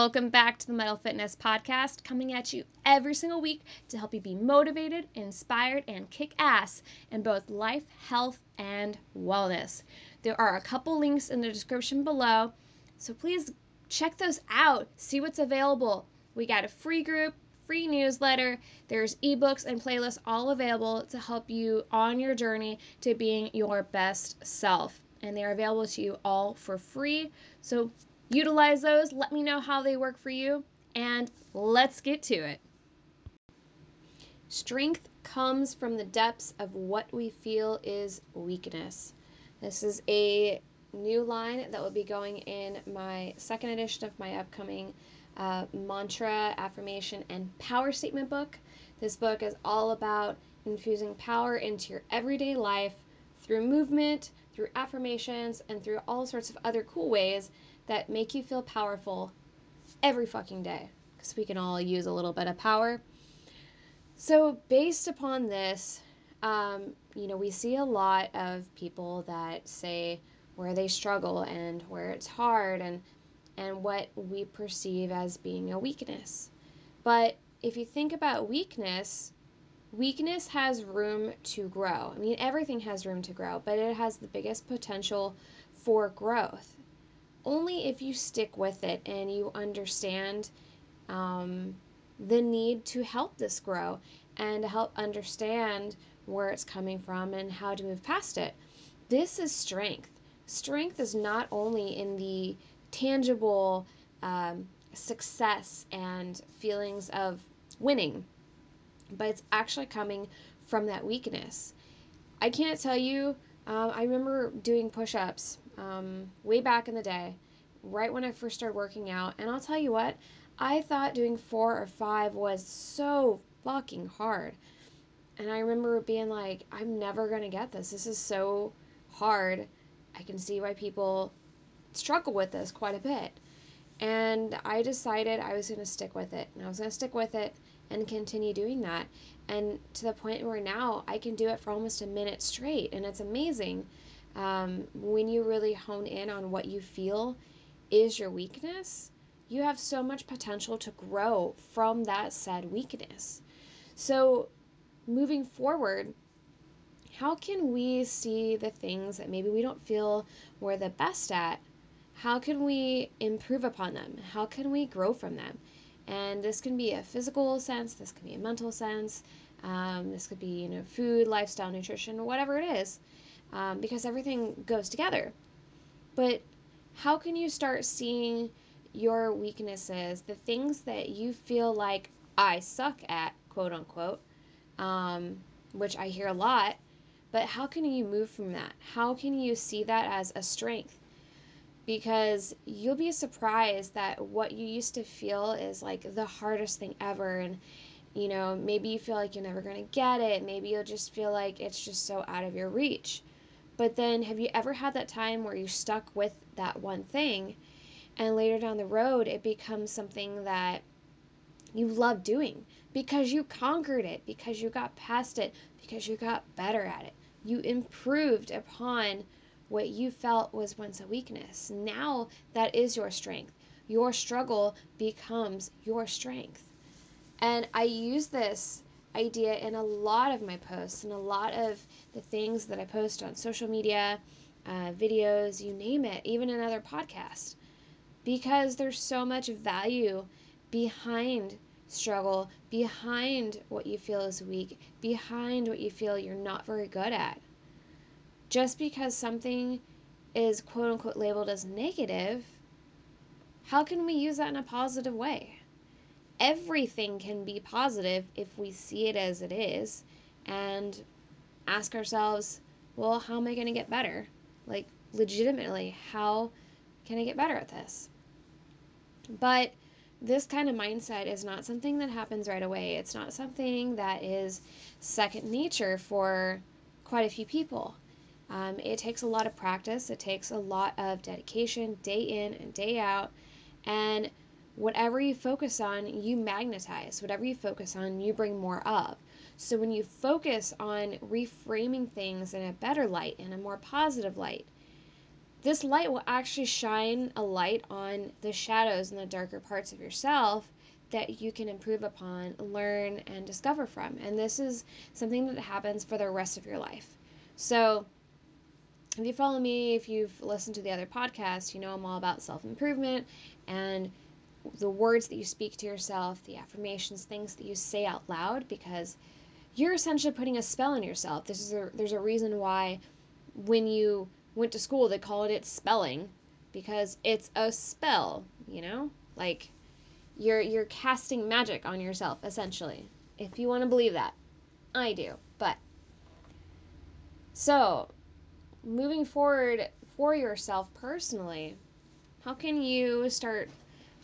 Welcome back to the Metal Fitness Podcast, coming at you every single week to help you be motivated, inspired, and kick ass in both life, health, and wellness. There are a couple links in the description below, so please check those out, see what's available. We got a free group, free newsletter, there's ebooks and playlists all available to help you on your journey to being your best self. And they're available to you all for free. So utilize those, let me know how they work for you, and let's get to it. Strength comes from the depths of what we feel is weakness. This is a new line that will be going in my second edition of my upcoming uh, mantra, affirmation, and power statement book. This book is all about infusing power into your everyday life through movement, through affirmations, and through all sorts of other cool ways that make you feel powerful every fucking day because we can all use a little bit of power. So, based upon this, um, you know, we see a lot of people that say where they struggle and where it's hard and and what we perceive as being a weakness. But if you think about weakness, weakness has room to grow. I mean, everything has room to grow, but it has the biggest potential for growth only if you stick with it and you understand um, the need to help this grow and to help understand where it's coming from and how to move past it. This is strength. Strength is not only in the tangible um, success and feelings of winning, but it's actually coming from that weakness. I can't tell you, um, I remember doing push ups um, way back in the day, right when I first started working out. And I'll tell you what, I thought doing four or five was so fucking hard. And I remember being like, I'm never going to get this. This is so hard. I can see why people struggle with this quite a bit. And I decided I was going to stick with it. And I was going to stick with it and continue doing that. And to the point where now I can do it for almost a minute straight. And it's amazing um, when you really hone in on what you feel is your weakness, you have so much potential to grow from that said weakness. So, moving forward, how can we see the things that maybe we don't feel we're the best at? How can we improve upon them? How can we grow from them? And this can be a physical sense, this can be a mental sense, um, this could be you know food, lifestyle, nutrition, whatever it is um, because everything goes together. But how can you start seeing your weaknesses, the things that you feel like I suck at, quote unquote, um, which I hear a lot, but how can you move from that? How can you see that as a strength? Because you'll be surprised that what you used to feel is like the hardest thing ever. And, you know, maybe you feel like you're never going to get it. Maybe you'll just feel like it's just so out of your reach. But then, have you ever had that time where you're stuck with that one thing and later down the road it becomes something that you love doing because you conquered it, because you got past it, because you got better at it? You improved upon what you felt was once a weakness. Now that is your strength. Your struggle becomes your strength. And I use this idea in a lot of my posts and a lot of the things that I post on social media, uh, videos, you name it, even another podcast. Because there's so much value behind struggle, behind what you feel is weak, behind what you feel you're not very good at. Just because something is quote unquote labeled as negative, how can we use that in a positive way? Everything can be positive if we see it as it is and ask ourselves, well, how am I going to get better? Like, legitimately, how can I get better at this? But this kind of mindset is not something that happens right away. It's not something that is second nature for quite a few people. Um, it takes a lot of practice, it takes a lot of dedication day in and day out. And whatever you focus on, you magnetize. Whatever you focus on, you bring more of. So when you focus on reframing things in a better light, in a more positive light, this light will actually shine a light on the shadows and the darker parts of yourself that you can improve upon, learn, and discover from. And this is something that happens for the rest of your life. So, if you follow me, if you've listened to the other podcasts, you know I'm all about self improvement and the words that you speak to yourself, the affirmations, things that you say out loud, because you're essentially putting a spell on yourself. This is a, there's a reason why when you went to school they called it spelling because it's a spell, you know? Like you're you're casting magic on yourself essentially. If you want to believe that. I do. But so, moving forward for yourself personally, how can you start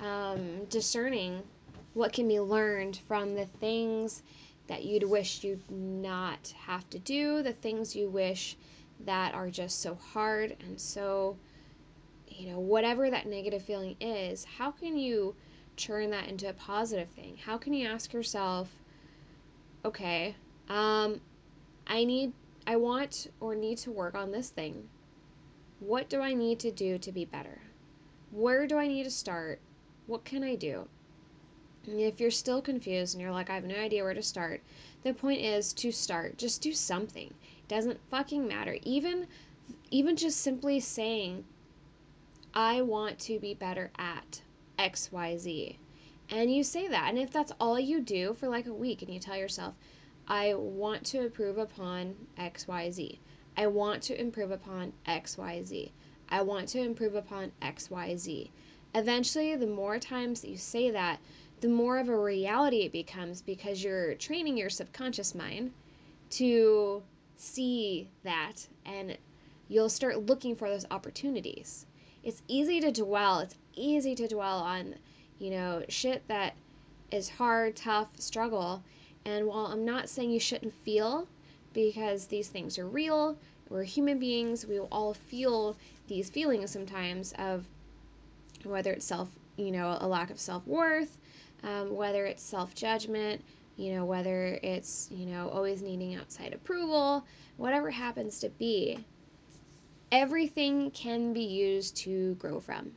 um, discerning what can be learned from the things that you'd wish you'd not have to do, the things you wish that are just so hard and so, you know, whatever that negative feeling is, how can you turn that into a positive thing? How can you ask yourself, okay, um, I need I want or need to work on this thing. What do I need to do to be better? Where do I need to start? What can I do? If you're still confused and you're like, I have no idea where to start, the point is to start. Just do something. It doesn't fucking matter. Even even just simply saying, I want to be better at XYZ. And you say that. And if that's all you do for like a week and you tell yourself, I want to improve upon XYZ. I want to improve upon XYZ. I want to improve upon XYZ. Eventually, the more times that you say that, the more of a reality it becomes because you're training your subconscious mind to see that and you'll start looking for those opportunities. It's easy to dwell, it's easy to dwell on, you know, shit that is hard, tough, struggle and while I'm not saying you shouldn't feel, because these things are real, we're human beings, we will all feel these feelings sometimes of whether it's self, you know, a lack of self worth, um, whether it's self judgment, you know, whether it's, you know, always needing outside approval, whatever happens to be, everything can be used to grow from.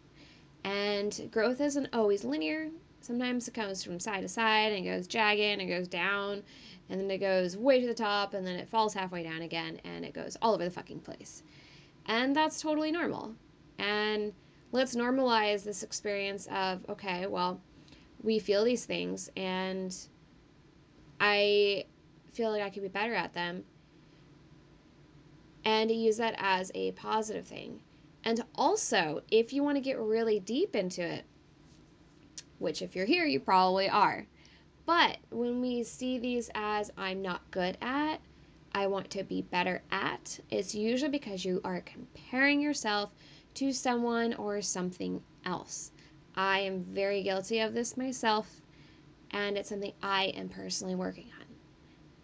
And growth isn't always linear. Sometimes it comes from side to side and it goes jagged and it goes down and then it goes way to the top and then it falls halfway down again and it goes all over the fucking place. And that's totally normal. And let's normalize this experience of okay, well, we feel these things and I feel like I could be better at them. And use that as a positive thing. And also, if you want to get really deep into it, which if you're here, you probably are. But when we see these as I'm not good at, I want to be better at, it's usually because you are comparing yourself to someone or something else. I am very guilty of this myself, and it's something I am personally working on.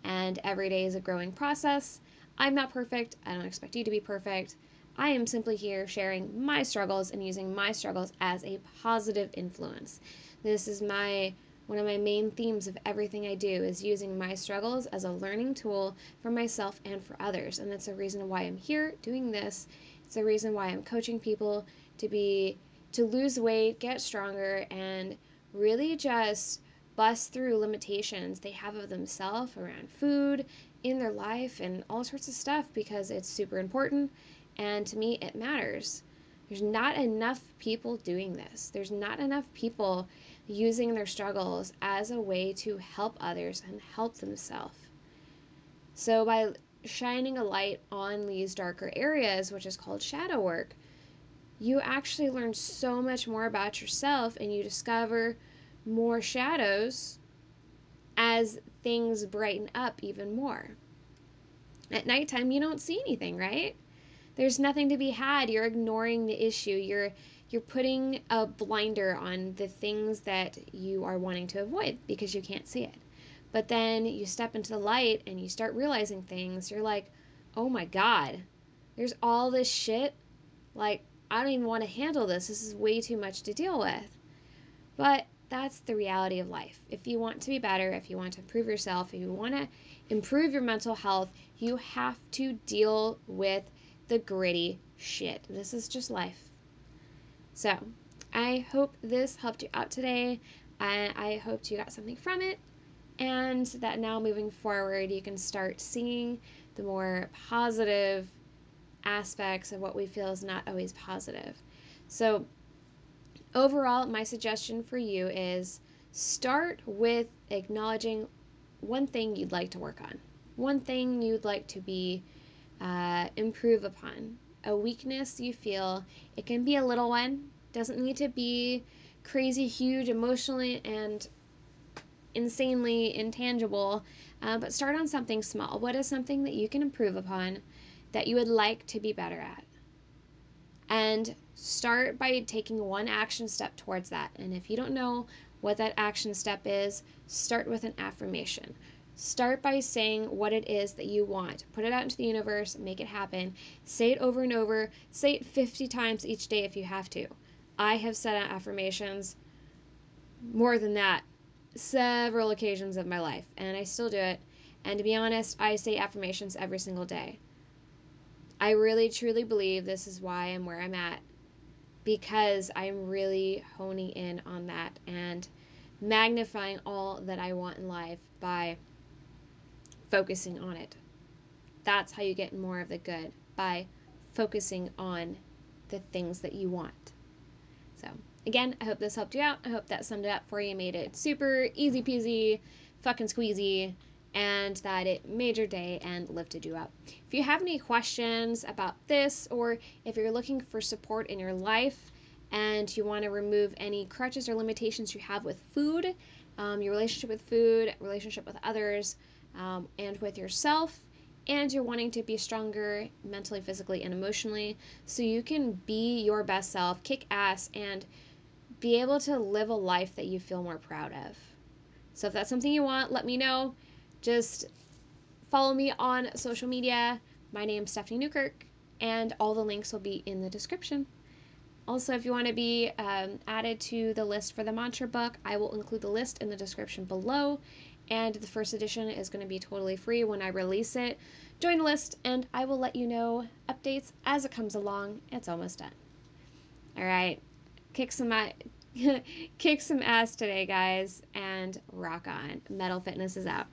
And every day is a growing process. I'm not perfect. I don't expect you to be perfect. I am simply here sharing my struggles and using my struggles as a positive influence. This is my one of my main themes of everything I do is using my struggles as a learning tool for myself and for others. And that's the reason why I'm here doing this. It's the reason why I'm coaching people to be to lose weight, get stronger and really just bust through limitations they have of themselves around food, in their life and all sorts of stuff because it's super important and to me, it matters. There's not enough people doing this. There's not enough people using their struggles as a way to help others and help themselves. So, by shining a light on these darker areas, which is called shadow work, you actually learn so much more about yourself and you discover more shadows as things brighten up even more. At nighttime, you don't see anything, right? there's nothing to be had. You're ignoring the issue. You're you're putting a blinder on the things that you are wanting to avoid because you can't see it. But then you step into the light and you start realizing things. You're like, "Oh my god. There's all this shit. Like I don't even want to handle this. This is way too much to deal with." But that's the reality of life. If you want to be better, if you want to improve yourself, if you want to improve your mental health, you have to deal with the gritty shit. This is just life. So, I hope this helped you out today. I, I hope you got something from it and that now moving forward you can start seeing the more positive aspects of what we feel is not always positive. So, overall, my suggestion for you is start with acknowledging one thing you'd like to work on, one thing you'd like to be uh, improve upon, a weakness you feel. It can be a little one, doesn't need to be crazy huge emotionally and insanely intangible, uh, but start on something small. What is something that you can improve upon that you would like to be better at? And start by taking one action step towards that. And if you don't know what that action step is, start with an affirmation. Start by saying what it is that you want. Put it out into the universe, make it happen. Say it over and over. Say it 50 times each day if you have to. I have said affirmations more than that several occasions of my life, and I still do it. And to be honest, I say affirmations every single day. I really truly believe this is why I'm where I'm at because I'm really honing in on that and magnifying all that I want in life by focusing on it. That's how you get more of the good by focusing on the things that you want. So, again, I hope this helped you out. I hope that summed it up for you, made it super easy peasy, fucking squeezy, and that it made your day and lifted you up. If you have any questions about this, or if you're looking for support in your life and you want to remove any crutches or limitations you have with food, um, your relationship with food, relationship with others, um, and with yourself, and you're wanting to be stronger mentally, physically, and emotionally, so you can be your best self, kick ass, and be able to live a life that you feel more proud of. So if that's something you want, let me know. Just follow me on social media. My name's Stephanie Newkirk, and all the links will be in the description. Also, if you want to be um, added to the list for the mantra book, I will include the list in the description below. And the first edition is going to be totally free when I release it. Join the list, and I will let you know updates as it comes along. It's almost done. All right, kick some kick some ass today, guys, and rock on. Metal Fitness is out.